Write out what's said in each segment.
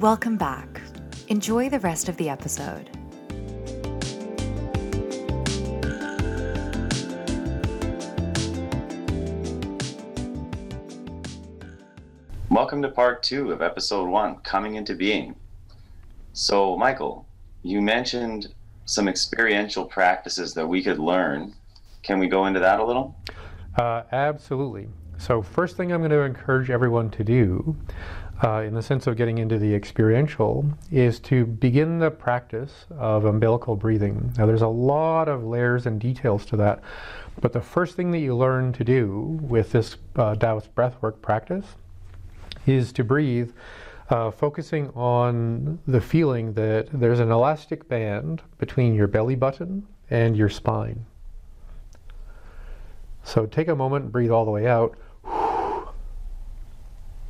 Welcome back. Enjoy the rest of the episode. Welcome to part two of episode one, Coming into Being. So, Michael, you mentioned some experiential practices that we could learn. Can we go into that a little? Uh, absolutely. So, first thing I'm going to encourage everyone to do, uh, in the sense of getting into the experiential, is to begin the practice of umbilical breathing. Now, there's a lot of layers and details to that, but the first thing that you learn to do with this uh, Taoist breathwork practice is to breathe, uh, focusing on the feeling that there's an elastic band between your belly button and your spine. So take a moment breathe all the way out.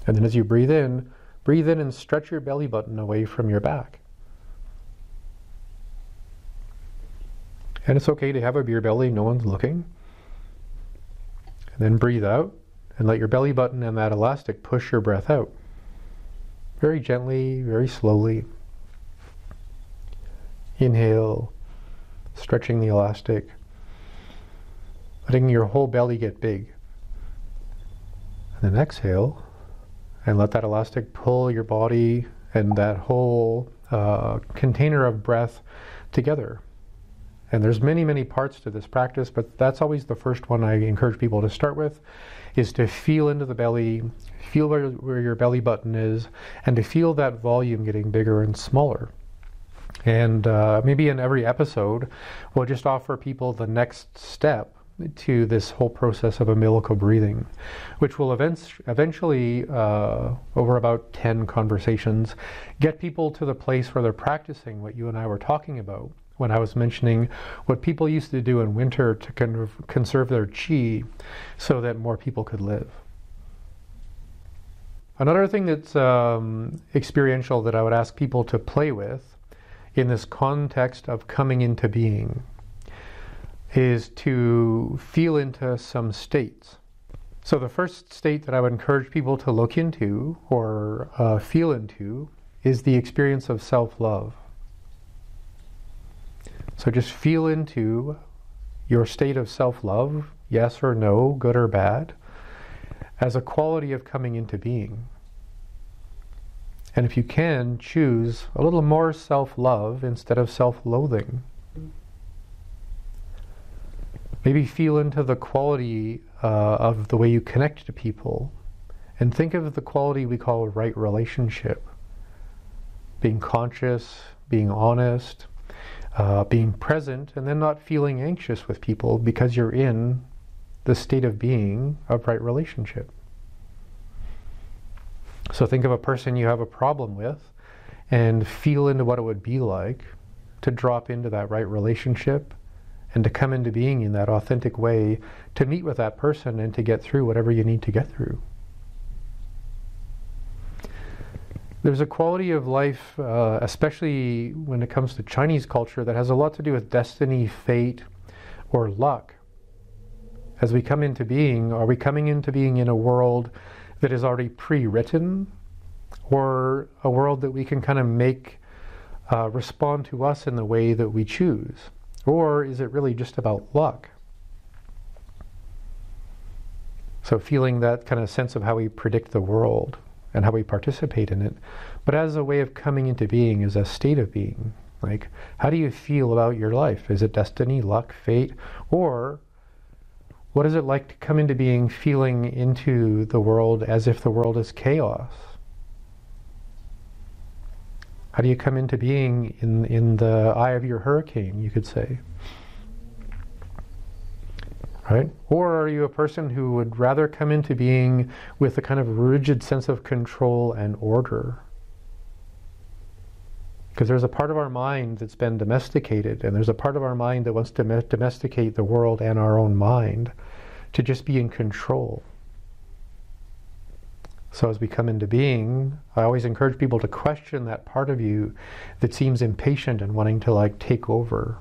And then as you breathe in, breathe in and stretch your belly button away from your back. And it's okay to have a beer belly, no one's looking. And then breathe out and let your belly button and that elastic push your breath out. Very gently, very slowly. Inhale, stretching the elastic, letting your whole belly get big. And then exhale, and let that elastic pull your body and that whole uh, container of breath together. And there's many, many parts to this practice, but that's always the first one I encourage people to start with, is to feel into the belly, feel where, where your belly button is, and to feel that volume getting bigger and smaller. And uh, maybe in every episode, we'll just offer people the next step to this whole process of umbilical breathing, which will event- eventually, uh, over about 10 conversations, get people to the place where they're practicing what you and I were talking about when I was mentioning what people used to do in winter to con- conserve their chi so that more people could live. Another thing that's um, experiential that I would ask people to play with in this context of coming into being is to feel into some states. So, the first state that I would encourage people to look into or uh, feel into is the experience of self love. So just feel into your state of self love, yes or no, good or bad, as a quality of coming into being. And if you can, choose a little more self love instead of self loathing. Maybe feel into the quality uh, of the way you connect to people and think of the quality we call a right relationship being conscious, being honest, uh, being present and then not feeling anxious with people because you're in the state of being of right relationship. So think of a person you have a problem with and feel into what it would be like to drop into that right relationship and to come into being in that authentic way to meet with that person and to get through whatever you need to get through. There's a quality of life, uh, especially when it comes to Chinese culture, that has a lot to do with destiny, fate, or luck. As we come into being, are we coming into being in a world that is already pre written, or a world that we can kind of make uh, respond to us in the way that we choose? Or is it really just about luck? So, feeling that kind of sense of how we predict the world and how we participate in it, but as a way of coming into being, as a state of being. Like, how do you feel about your life? Is it destiny, luck, fate, or what is it like to come into being feeling into the world as if the world is chaos? How do you come into being in, in the eye of your hurricane, you could say? right? Or are you a person who would rather come into being with a kind of rigid sense of control and order? Because there's a part of our mind that's been domesticated, and there's a part of our mind that wants to domesticate the world and our own mind to just be in control. So, as we come into being, I always encourage people to question that part of you that seems impatient and wanting to like take over.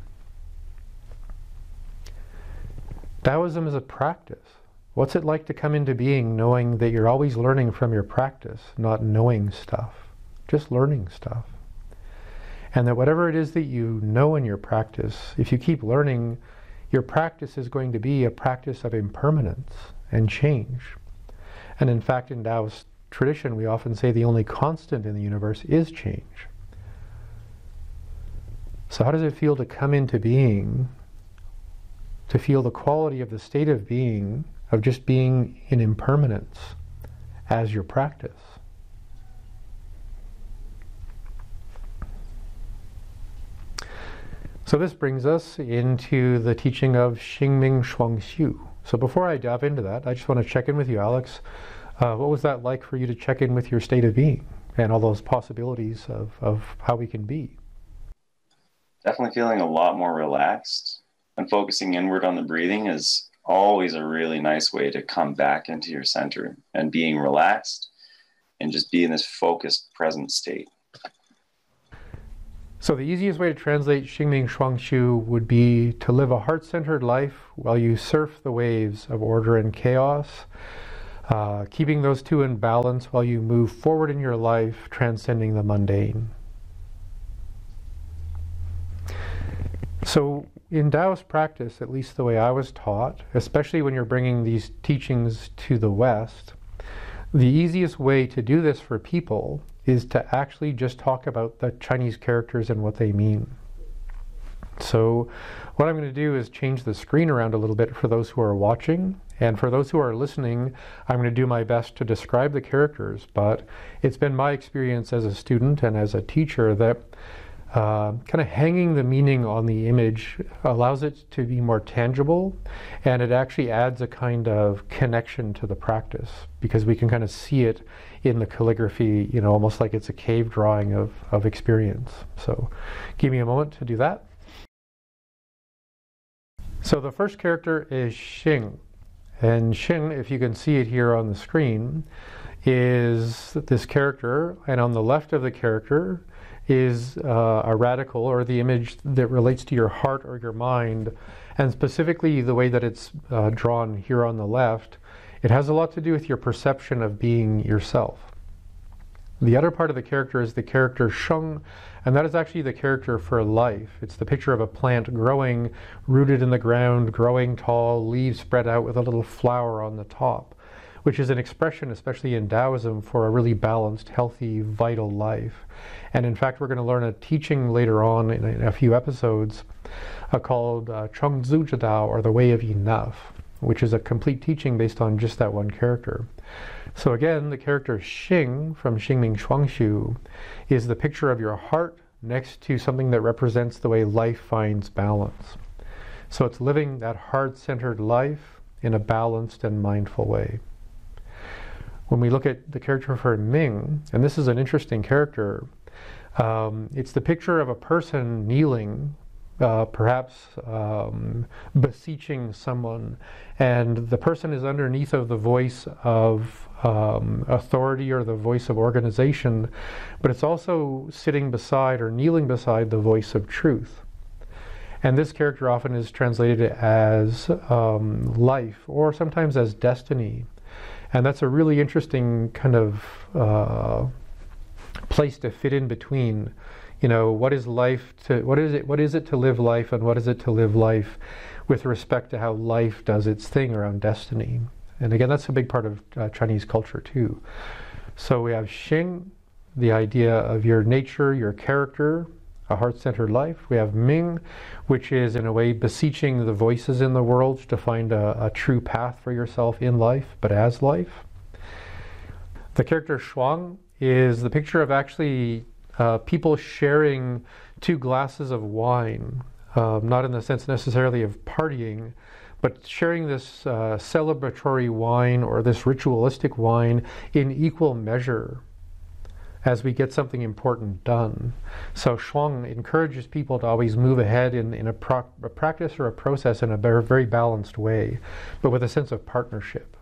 Taoism is a practice. What's it like to come into being knowing that you're always learning from your practice, not knowing stuff? just learning stuff. And that whatever it is that you know in your practice, if you keep learning, your practice is going to be a practice of impermanence and change. And in fact, in Taoist tradition, we often say the only constant in the universe is change. So, how does it feel to come into being, to feel the quality of the state of being, of just being in impermanence as your practice? So this brings us into the teaching of Xingming Shuangxiu. So before I dive into that, I just want to check in with you, Alex. Uh, what was that like for you to check in with your state of being and all those possibilities of, of how we can be? Definitely feeling a lot more relaxed and focusing inward on the breathing is always a really nice way to come back into your center and being relaxed and just be in this focused present state. So the easiest way to translate Xingming Shuangxiu would be to live a heart-centered life while you surf the waves of order and chaos, uh, keeping those two in balance while you move forward in your life, transcending the mundane. So in Taoist practice, at least the way I was taught, especially when you're bringing these teachings to the West, the easiest way to do this for people is to actually just talk about the Chinese characters and what they mean. So what I'm going to do is change the screen around a little bit for those who are watching. And for those who are listening, I'm going to do my best to describe the characters. But it's been my experience as a student and as a teacher that uh, kind of hanging the meaning on the image allows it to be more tangible and it actually adds a kind of connection to the practice because we can kind of see it in the calligraphy, you know, almost like it's a cave drawing of, of experience. So give me a moment to do that. So the first character is Xing. And Xing, if you can see it here on the screen, is this character, and on the left of the character is uh, a radical or the image that relates to your heart or your mind, and specifically the way that it's uh, drawn here on the left it has a lot to do with your perception of being yourself. The other part of the character is the character Sheng, and that is actually the character for life. It's the picture of a plant growing, rooted in the ground, growing tall, leaves spread out with a little flower on the top, which is an expression, especially in Taoism, for a really balanced, healthy, vital life. And in fact, we're going to learn a teaching later on in a, in a few episodes uh, called uh, Cheng Zu Dao, or the Way of Enough which is a complete teaching based on just that one character. So again, the character Xing from Xingming Shuangxiu is the picture of your heart next to something that represents the way life finds balance. So it's living that heart-centered life in a balanced and mindful way. When we look at the character for Ming, and this is an interesting character, um, it's the picture of a person kneeling uh, perhaps um, beseeching someone, and the person is underneath of the voice of um, authority or the voice of organization, but it's also sitting beside or kneeling beside the voice of truth. And this character often is translated as um, life or sometimes as destiny. And that's a really interesting kind of uh, place to fit in between you know what is life to what is it what is it to live life and what is it to live life with respect to how life does its thing around destiny. And again that's a big part of uh, chinese culture too. So we have xing the idea of your nature your character a heart-centered life. We have ming which is in a way beseeching the voices in the world to find a, a true path for yourself in life but as life. The character shuang is the picture of actually uh, people sharing two glasses of wine, um, not in the sense necessarily of partying, but sharing this uh, celebratory wine or this ritualistic wine in equal measure as we get something important done. So Shuang encourages people to always move ahead in, in a, pro- a practice or a process in a very, balanced way, but with a sense of partnership.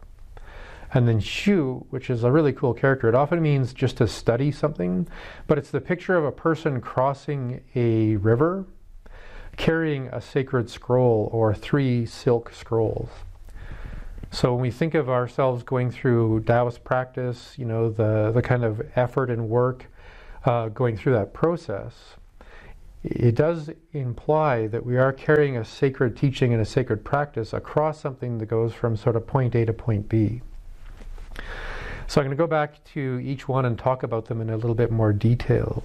And then Shu, which is a really cool character, it often means just to study something, but it's the picture of a person crossing a river carrying a sacred scroll or three silk scrolls. So when we think of ourselves going through Taoist practice, you know, the, the kind of effort and work uh, going through that process, it does imply that we are carrying a sacred teaching and a sacred practice across something that goes from sort of point A to point B. So I'm going to go back to each one and talk about them in a little bit more detail.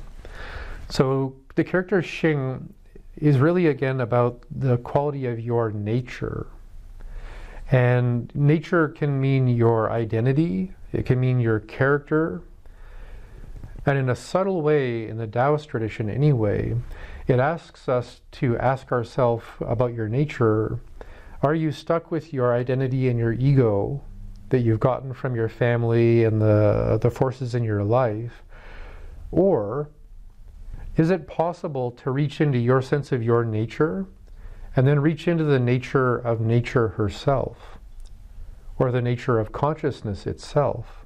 So the character Xing is really again about the quality of your nature. And nature can mean your identity, it can mean your character. And in a subtle way, in the Taoist tradition anyway, it asks us to ask ourselves about your nature. Are you stuck with your identity and your ego that you've gotten from your family and the, the forces in your life? Or is it possible to reach into your sense of your nature and then reach into the nature of nature herself or the nature of consciousness itself?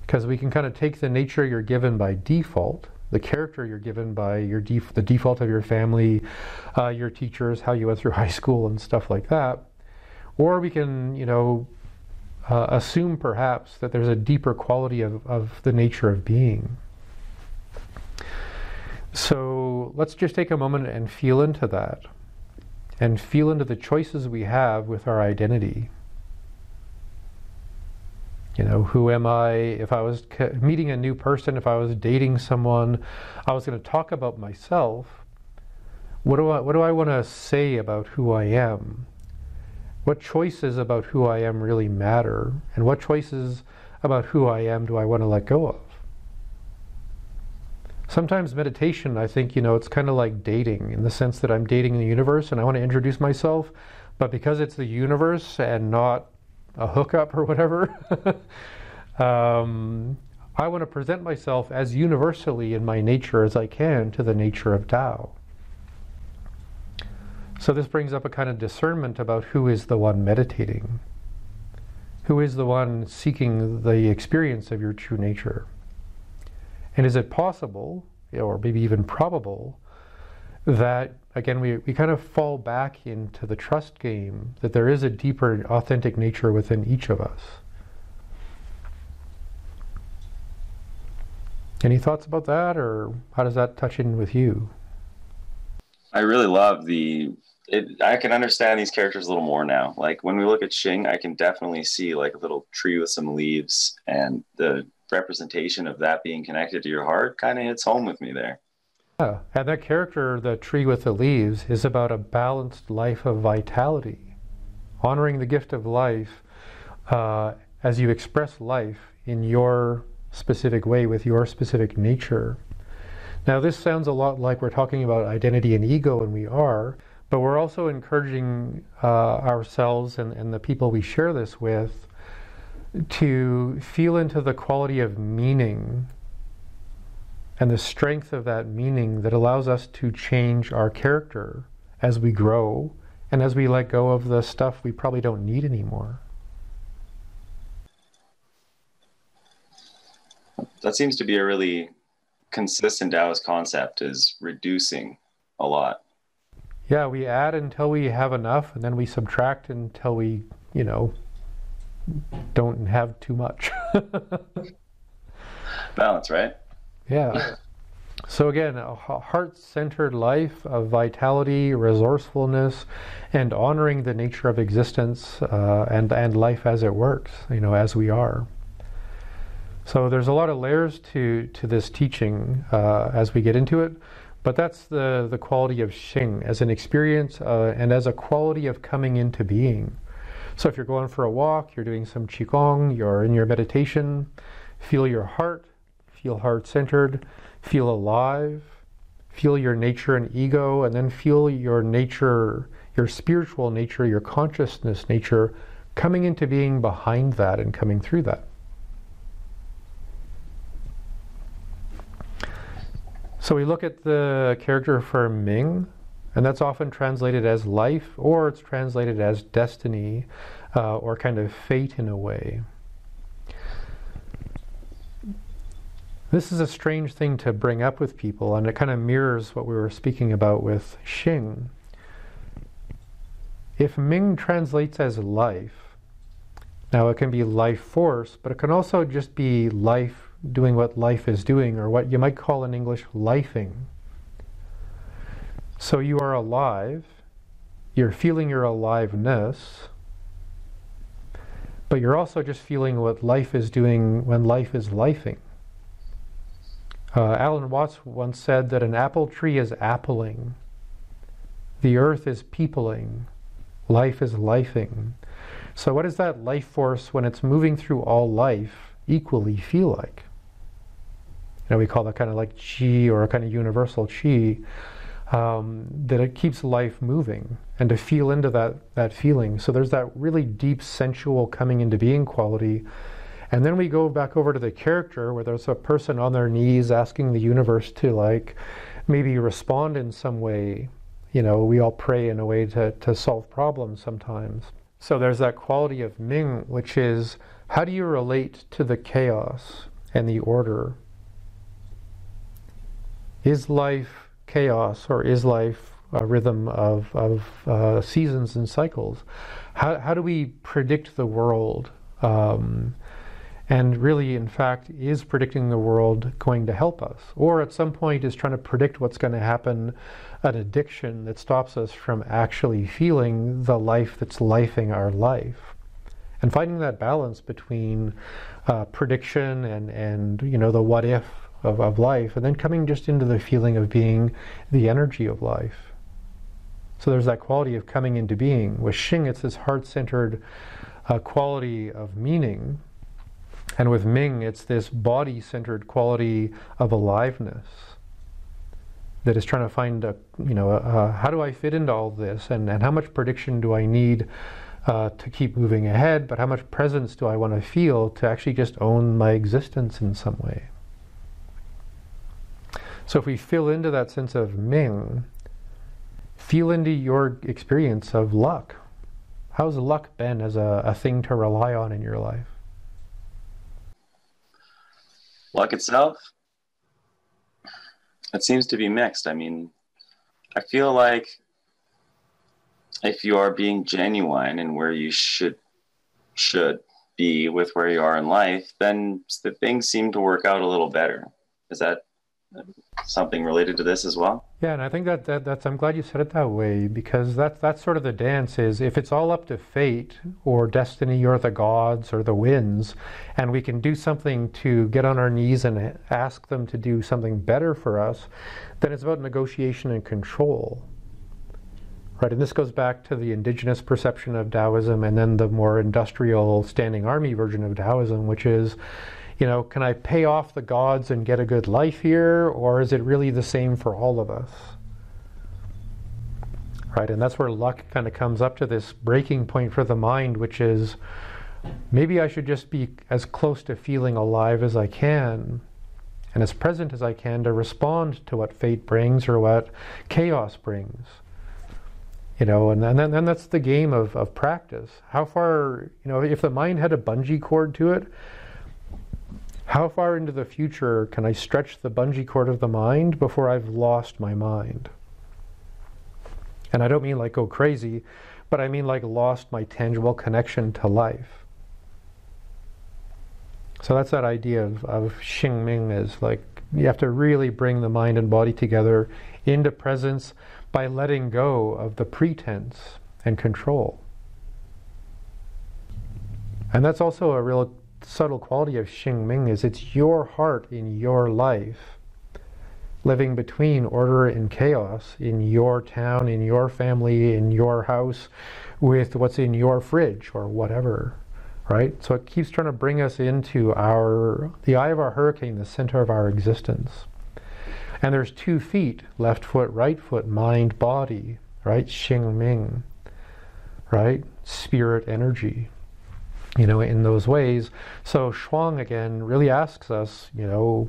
Because we can kind of take the nature you're given by default, the character you're given by your def- the default of your family, uh, your teachers, how you went through high school, and stuff like that, or we can, you know, uh, assume perhaps that there's a deeper quality of, of the nature of being. So let's just take a moment and feel into that and feel into the choices we have with our identity. You know, who am I? If I was meeting a new person, if I was dating someone, I was going to talk about myself. What do I, what do I want to say about who I am? What choices about who I am really matter? And what choices about who I am do I want to let go of? Sometimes meditation, I think, you know, it's kind of like dating in the sense that I'm dating the universe and I want to introduce myself, but because it's the universe and not a hookup or whatever, um, I want to present myself as universally in my nature as I can to the nature of Tao. So this brings up a kind of discernment about who is the one meditating, who is the one seeking the experience of your true nature. And is it possible, or maybe even probable, that again we, we kind of fall back into the trust game that there is a deeper authentic nature within each of us? Any thoughts about that, or how does that touch in with you? I really love the. It, I can understand these characters a little more now. Like when we look at Xing, I can definitely see like a little tree with some leaves and the representation of that being connected to your heart kind of hits home with me there. Yeah, and that character, the tree with the leaves, is about a balanced life of vitality, honoring the gift of life uh, as you express life in your specific way with your specific nature. Now, this sounds a lot like we're talking about identity and ego, and we are, but we're also encouraging uh, ourselves and, and the people we share this with to feel into the quality of meaning and the strength of that meaning that allows us to change our character as we grow and as we let go of the stuff we probably don't need anymore. That seems to be a really consistent Taoist concept is reducing a lot. Yeah, we add until we have enough and then we subtract until we, you know, don't have too much. Balance, right? Yeah. So again, a heart-centered life of vitality, resourcefulness, and honoring the nature of existence uh, and and life as it works, you know, as we are. So there's a lot of layers to to this teaching uh, as we get into it, but that's the the quality of Xing as an experience uh, and as a quality of coming into being. So if you're going for a walk, you're doing some qigong, you're in your meditation, feel your heart, feel heart centered, feel alive, feel your nature and ego, and then feel your nature, your spiritual nature, your consciousness nature coming into being behind that and coming through that. So we look at the character for Ming, and that's often translated as life, or it's translated as destiny, uh, or kind of fate in a way. This is a strange thing to bring up with people, and it kind of mirrors what we were speaking about with Xing. If Ming translates as life, now it can be life force, but it can also just be life doing what life is doing, or what you might call in English lifing. So you are alive, you're feeling your aliveness, but you're also just feeling what life is doing when life is lifing. Uh, Alan Watts once said that an apple tree is appling, the earth is peopling, life is lifing. So, what does that life force, when it's moving through all life, equally feel like? You know, we call that kind of like chi or a kind of universal chi. Um, that it keeps life moving and to feel into that that feeling. So there's that really deep sensual coming into being quality. And then we go back over to the character where there's a person on their knees asking the universe to like maybe respond in some way. You know, we all pray in a way to, to solve problems sometimes. So there's that quality of Ming, which is how do you relate to the chaos and the order? Is life chaos or is life a rhythm of, of uh, seasons and cycles? How, how do we predict the world? Um, and really, in fact, is predicting the world going to help us? Or at some point, is trying to predict what's going to happen an addiction that stops us from actually feeling the life that's lifing our life? And finding that balance between uh, prediction and, and you know the what if of, of life, and then coming just into the feeling of being the energy of life. So there's that quality of coming into being. With Xing, it's this heart centered uh, quality of meaning. And with Ming, it's this body centered quality of aliveness that is trying to find a, you know, how do I fit into all this and, and how much prediction do I need uh, to keep moving ahead, but how much presence do I want to feel to actually just own my existence in some way? So if we feel into that sense of Ming, feel into your experience of luck. How's luck been as a, a thing to rely on in your life? Luck itself, it seems to be mixed. I mean, I feel like if you are being genuine and where you should should be with where you are in life, then the things seem to work out a little better. Is that something related to this as well? Yeah, and I think that, that that's I'm glad you said it that way because that's that's sort of the dance is if it's all up to fate or destiny or the gods or the winds, and we can do something to get on our knees and ask them to do something better for us, then it's about negotiation and control. Right, and this goes back to the indigenous perception of Taoism and then the more industrial standing army version of Taoism, which is you know, can I pay off the gods and get a good life here, or is it really the same for all of us? Right, and that's where luck kind of comes up to this breaking point for the mind, which is maybe I should just be as close to feeling alive as I can and as present as I can to respond to what fate brings or what chaos brings. You know, and, and then and that's the game of, of practice. How far, you know, if the mind had a bungee cord to it, how far into the future can I stretch the bungee cord of the mind before I've lost my mind? And I don't mean like go crazy, but I mean like lost my tangible connection to life. So that's that idea of, of Xing Ming is like you have to really bring the mind and body together into presence by letting go of the pretense and control. And that's also a real subtle quality of Xing Ming is it's your heart in your life living between order and chaos in your town, in your family, in your house, with what's in your fridge or whatever, right? So it keeps trying to bring us into our the eye of our hurricane, the center of our existence. And there's two feet, left foot, right foot, mind, body, right? Xing Ming, right? Spirit energy you know, in those ways. So Shuang again really asks us, you know,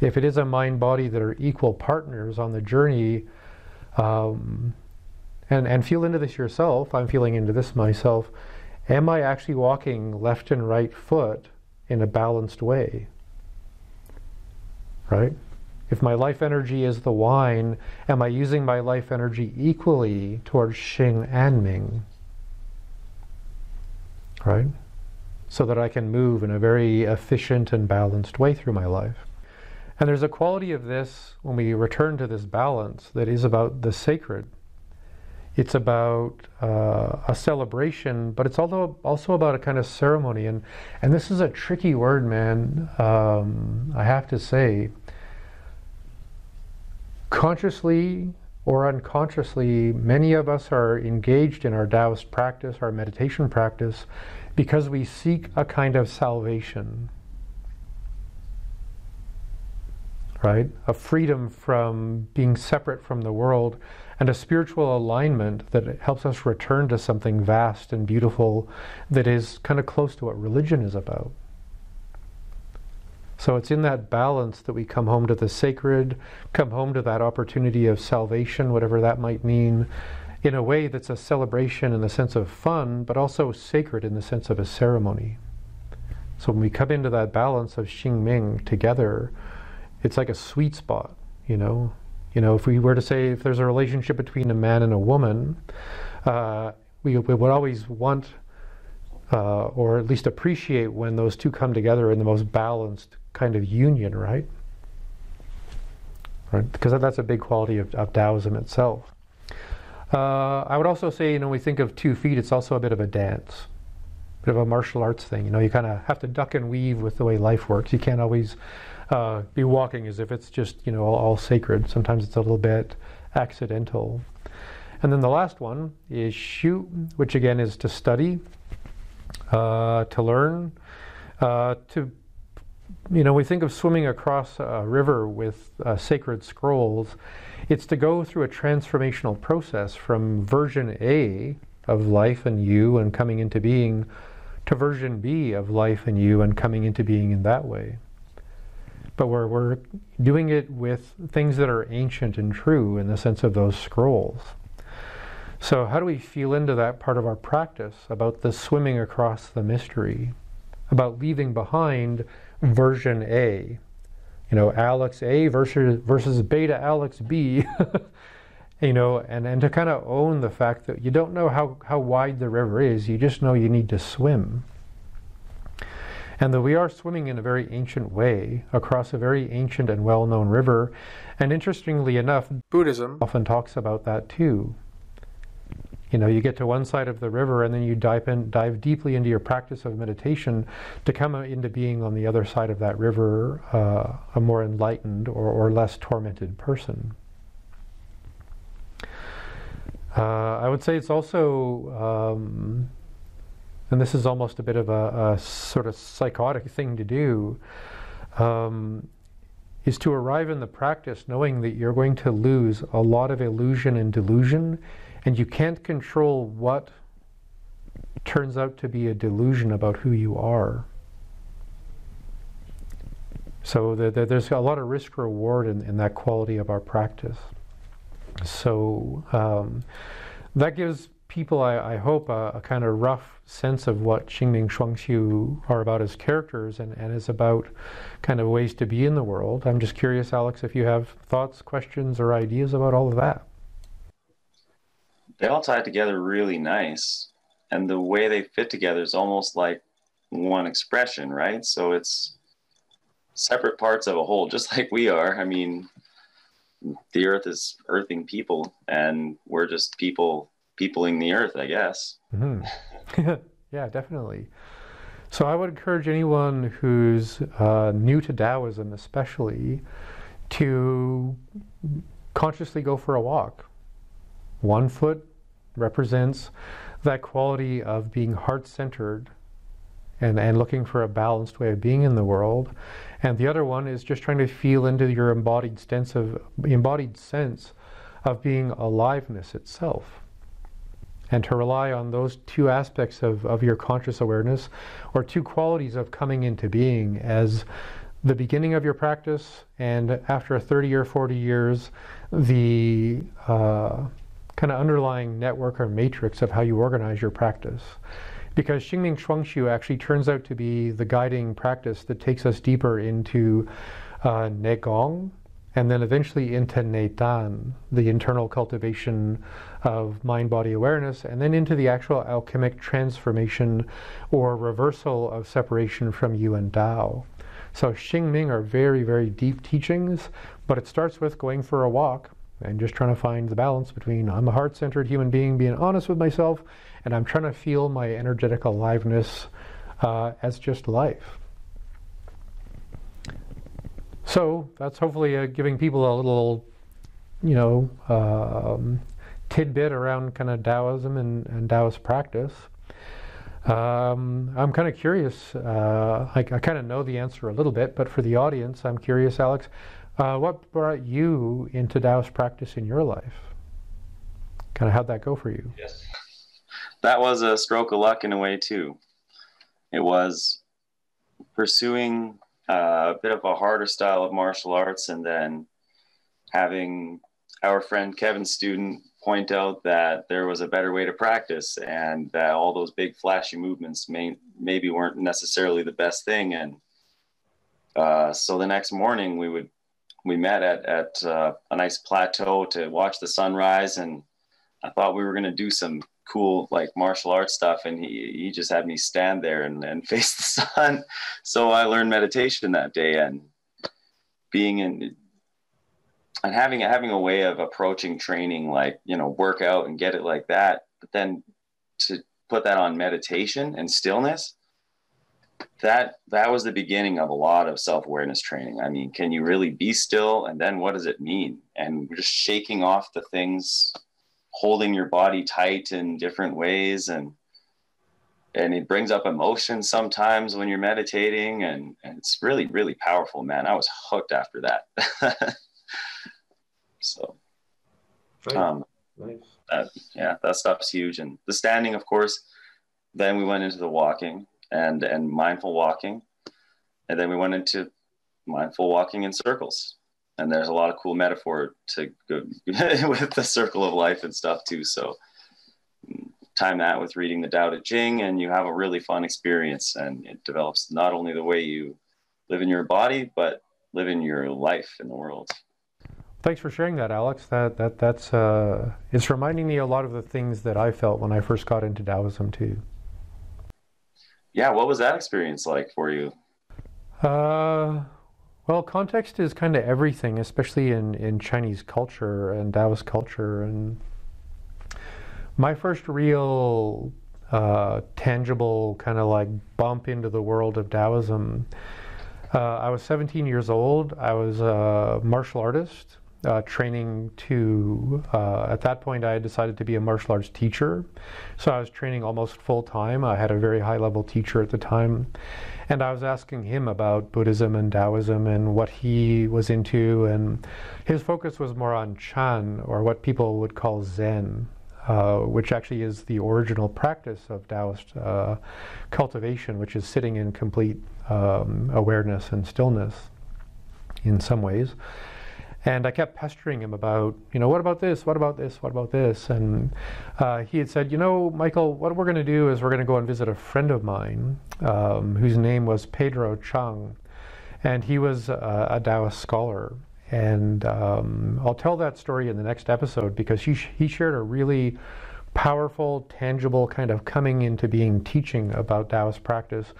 if it is a mind body that are equal partners on the journey, um, and and feel into this yourself. I'm feeling into this myself. Am I actually walking left and right foot in a balanced way? Right? If my life energy is the wine, am I using my life energy equally towards Xing and Ming? Right? so that I can move in a very efficient and balanced way through my life. And there's a quality of this when we return to this balance that is about the sacred. It's about uh, a celebration, but it's also also about a kind of ceremony. And and this is a tricky word, man. Um, I have to say, consciously or unconsciously, many of us are engaged in our Taoist practice, our meditation practice, because we seek a kind of salvation. right? A freedom from being separate from the world and a spiritual alignment that helps us return to something vast and beautiful that is kind of close to what religion is about. So it's in that balance that we come home to the sacred, come home to that opportunity of salvation, whatever that might mean, in a way that's a celebration in the sense of fun, but also sacred in the sense of a ceremony. So when we come into that balance of Xing Ming together, it's like a sweet spot, you know. You know, if we were to say if there's a relationship between a man and a woman, uh, we, we would always want uh, or at least appreciate when those two come together in the most balanced kind of union, right? Right, because that's a big quality of, of Taoism itself. Uh, I would also say, you know, we think of two feet, it's also a bit of a dance, a bit of a martial arts thing. You know, you kind of have to duck and weave with the way life works. You can't always uh, be walking as if it's just you know all, all, sacred. Sometimes it's a little bit accidental. And then the last one is shu, which again is to study, uh, to learn, uh, to you know we think of swimming across a river with uh, sacred scrolls. It's to go through a transformational process from version A of life and you and coming into being to version B of life and you and coming into being in that way but we're, we're doing it with things that are ancient and true in the sense of those scrolls. So, how do we feel into that part of our practice about the swimming across the mystery, about leaving behind version A? You know, Alex A versus, versus beta Alex B. you know, and, and to kind of own the fact that you don't know how, how wide the river is, you just know you need to swim and that we are swimming in a very ancient way across a very ancient and well known river. And interestingly enough, Buddhism often talks about that too. You know, you get to one side of the river and then you dive, in, dive deeply into your practice of meditation to come into being on the other side of that river uh, a more enlightened or, or less tormented person. Uh, I would say it's also um, and this is almost a bit of a, a sort of psychotic thing to do, um, is to arrive in the practice knowing that you're going to lose a lot of illusion and delusion, and you can't control what turns out to be a delusion about who you are. So the, the, there's a lot of risk reward in, in, that quality of our practice. So um, that gives people, I, I hope, a, a, kind of rough sense of what Xingming Shuangxiu are about as characters and, and is about kind of ways to be in the world. I'm just curious, Alex, if you have thoughts, questions, or ideas about all of that. They all tie together really nice. And the way they fit together is almost like one expression, right? So it's separate parts of a whole, just like we are. I mean, the earth is earthing people, and we're just people peopling the earth, I guess. Mm-hmm. yeah, definitely. So I would encourage anyone who's uh, new to Taoism, especially, to consciously go for a walk. One foot represents that quality of being heart centered and, and looking for a balanced way of being in the world. And the other one is just trying to feel into your embodied sense of embodied sense of being aliveness itself and to rely on those two aspects of, of your conscious awareness or two qualities of coming into being as the beginning of your practice and after 30 or 40 years the uh, kind of underlying network or matrix of how you organize your practice because Xingming Shuangxiu actually turns out to be the guiding practice that takes us deeper into uh, Neigong, and then eventually into Neitan, the internal cultivation of mind body awareness, and then into the actual alchemic transformation or reversal of separation from you and Tao. So, Xing Ming are very, very deep teachings, but it starts with going for a walk and just trying to find the balance between I'm a heart centered human being, being honest with myself, and I'm trying to feel my energetic aliveness uh, as just life. So that's hopefully uh, giving people a little, you know, um, tidbit around kind of Taoism and, and Taoist practice. Um, I'm kind of curious. Uh, I, I kind of know the answer a little bit, but for the audience, I'm curious, Alex, uh, what brought you into Taoist practice in your life? Kind of how'd that go for you? Yes. That was a stroke of luck in a way, too. It was pursuing uh, a bit of a harder style of martial arts, and then having our friend Kevin Student point out that there was a better way to practice, and that all those big flashy movements may, maybe weren't necessarily the best thing. And uh, so the next morning, we would we met at at uh, a nice plateau to watch the sunrise, and I thought we were going to do some cool like martial arts stuff and he, he just had me stand there and, and face the sun. So i learned meditation that day and being in and having having a way of approaching training like you know work out and get it like that but then to put that on meditation and stillness that that was the beginning of a lot of self-awareness training. I mean can you really be still? And then what does it mean? And just shaking off the things holding your body tight in different ways. And and it brings up emotions sometimes when you're meditating. And, and it's really really powerful man. I was hooked after that. So um, nice. that, yeah that stuff's huge. And the standing of course then we went into the walking and and mindful walking and then we went into mindful walking in circles and there's a lot of cool metaphor to go with the circle of life and stuff too. So time that with reading the Tao Te Ching, and you have a really fun experience, and it develops not only the way you live in your body, but live in your life in the world. Thanks for sharing that, Alex. That that that's uh, it's reminding me a lot of the things that I felt when I first got into Taoism too. Yeah, what was that experience like for you? Uh, well, context is kind of everything, especially in, in Chinese culture and Taoist culture. And my first real uh, tangible kind of like bump into the world of Taoism, uh, I was 17 years old. I was a martial artist. Uh, training to, uh, at that point, I had decided to be a martial arts teacher. So I was training almost full time. I had a very high level teacher at the time. And I was asking him about Buddhism and Taoism and what he was into. And his focus was more on Chan, or what people would call Zen, uh, which actually is the original practice of Taoist uh, cultivation, which is sitting in complete um, awareness and stillness in some ways. And I kept pestering him about, you know, what about this? What about this? What about this? And uh, he had said, you know, Michael, what we're going to do is we're going to go and visit a friend of mine um, whose name was Pedro Chang. And he was uh, a Taoist scholar. And um, I'll tell that story in the next episode because he, sh- he shared a really powerful, tangible kind of coming into being teaching about Taoist practice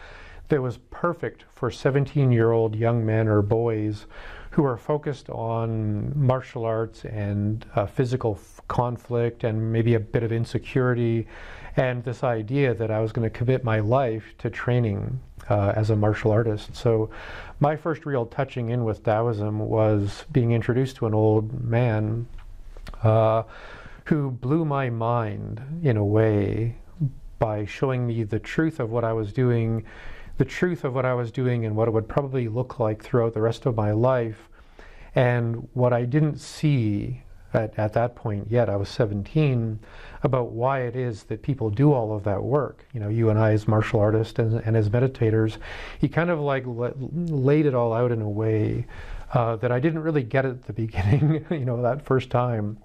that was perfect for 17 year old young men or boys who are focused on martial arts and uh, physical conflict and maybe a bit of insecurity, and this idea that I was going to commit my life to training uh, as a martial artist. So, my first real touching in with Taoism was being introduced to an old man uh, who blew my mind in a way by showing me the truth of what I was doing the truth of what I was doing and what it would probably look like throughout the rest of my life. And what I didn't see at, at that point yet, I was 17, about why it is that people do all of that work. You know, you and I as martial artists and, and as meditators, he kind of like la- laid it all out in a way uh, that I didn't really get at the beginning, you know, that first time.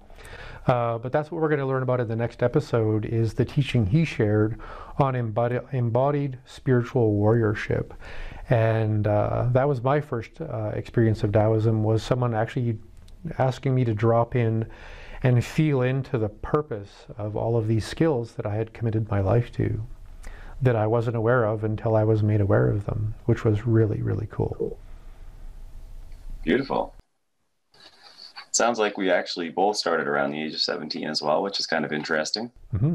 Uh, but that's what we're going to learn about in the next episode is the teaching he shared on embodied, embodied spiritual warriorship. And uh, that was my first uh, experience of Taoism was someone actually asking me to drop in and feel into the purpose of all of these skills that I had committed my life to that I wasn't aware of until I was made aware of them, which was really, really cool. Beautiful. Sounds like we actually both started around the age of 17 as well, which is kind of interesting. Mm-hmm.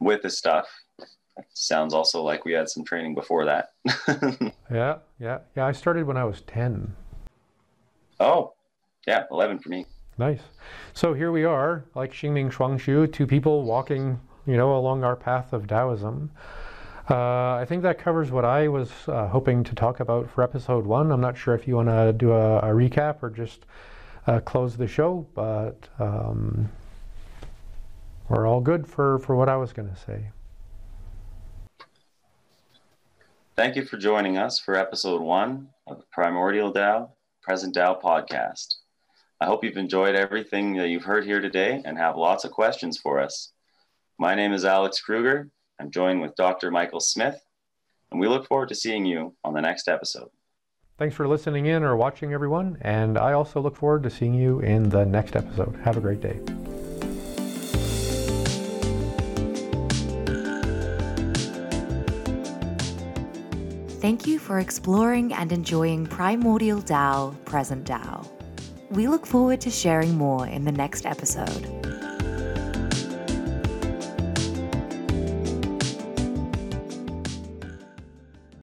With this stuff, sounds also like we had some training before that. yeah, yeah, yeah. I started when I was 10. Oh, yeah, 11 for me. Nice. So here we are, like Xingming Shuangxiu, two people walking, you know, along our path of Taoism. Uh, I think that covers what I was uh, hoping to talk about for episode one. I'm not sure if you want to do a, a recap or just uh, close the show, but um, we're all good for, for what I was going to say. Thank you for joining us for episode one of the Primordial Tao, Present Tao podcast. I hope you've enjoyed everything that you've heard here today and have lots of questions for us. My name is Alex Kruger. I'm joined with Dr. Michael Smith, and we look forward to seeing you on the next episode. Thanks for listening in or watching, everyone. And I also look forward to seeing you in the next episode. Have a great day. Thank you for exploring and enjoying Primordial Tao, Present Tao. We look forward to sharing more in the next episode.